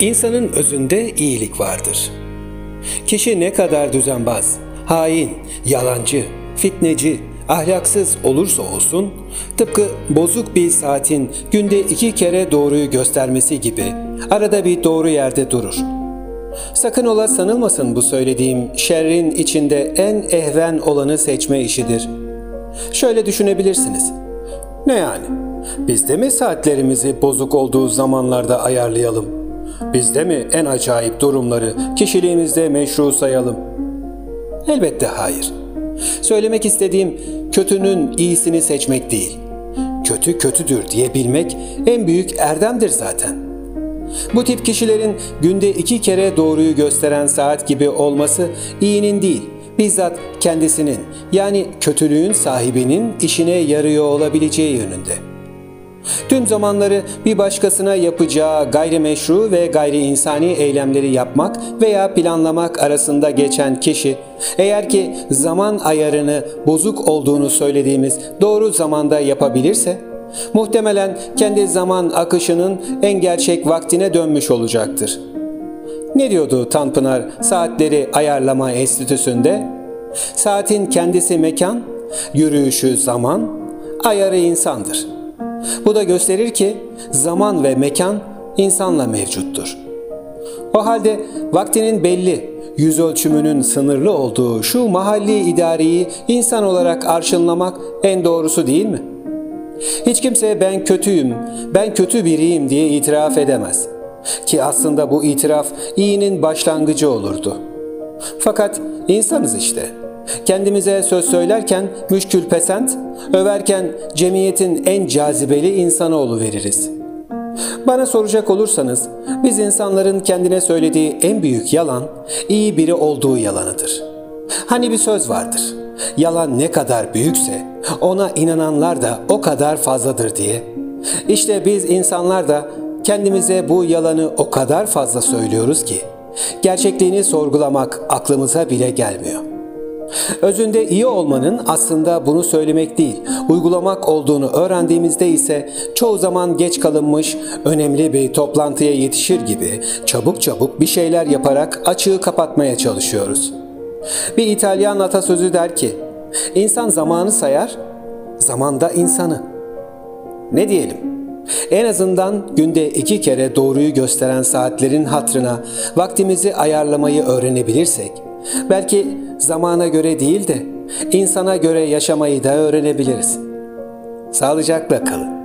İnsanın özünde iyilik vardır. Kişi ne kadar düzenbaz, hain, yalancı, fitneci, ahlaksız olursa olsun, tıpkı bozuk bir saatin günde iki kere doğruyu göstermesi gibi arada bir doğru yerde durur. Sakın ola sanılmasın bu söylediğim şerrin içinde en ehven olanı seçme işidir. Şöyle düşünebilirsiniz. Ne yani? Biz de mi saatlerimizi bozuk olduğu zamanlarda ayarlayalım? Biz de mi en acayip durumları kişiliğimizde meşru sayalım? Elbette hayır. Söylemek istediğim kötünün iyisini seçmek değil. Kötü kötüdür diyebilmek en büyük erdemdir zaten. Bu tip kişilerin günde iki kere doğruyu gösteren saat gibi olması iyinin değil, bizzat kendisinin yani kötülüğün sahibinin işine yarıyor olabileceği yönünde. Tüm zamanları bir başkasına yapacağı gayrimeşru ve gayri insani eylemleri yapmak veya planlamak arasında geçen kişi, eğer ki zaman ayarını bozuk olduğunu söylediğimiz doğru zamanda yapabilirse, muhtemelen kendi zaman akışının en gerçek vaktine dönmüş olacaktır. Ne diyordu Tanpınar Saatleri Ayarlama Enstitüsü'nde? Saatin kendisi mekan, yürüyüşü zaman, ayarı insandır. Bu da gösterir ki zaman ve mekan insanla mevcuttur. O halde vaktinin belli, yüz ölçümünün sınırlı olduğu şu mahalli idareyi insan olarak arşınlamak en doğrusu değil mi? Hiç kimse ben kötüyüm, ben kötü biriyim diye itiraf edemez. Ki aslında bu itiraf iyinin başlangıcı olurdu. Fakat insanız işte. Kendimize söz söylerken müşkül pesent, överken cemiyetin en cazibeli insanoğlu veririz. Bana soracak olursanız, biz insanların kendine söylediği en büyük yalan, iyi biri olduğu yalanıdır. Hani bir söz vardır, yalan ne kadar büyükse, ona inananlar da o kadar fazladır diye. İşte biz insanlar da kendimize bu yalanı o kadar fazla söylüyoruz ki, gerçekliğini sorgulamak aklımıza bile gelmiyor. Özünde iyi olmanın aslında bunu söylemek değil, uygulamak olduğunu öğrendiğimizde ise çoğu zaman geç kalınmış, önemli bir toplantıya yetişir gibi çabuk çabuk bir şeyler yaparak açığı kapatmaya çalışıyoruz. Bir İtalyan atasözü der ki, insan zamanı sayar, zamanda insanı. Ne diyelim? En azından günde iki kere doğruyu gösteren saatlerin hatrına vaktimizi ayarlamayı öğrenebilirsek, belki zamana göre değil de insana göre yaşamayı da öğrenebiliriz. Sağlıcakla kalın.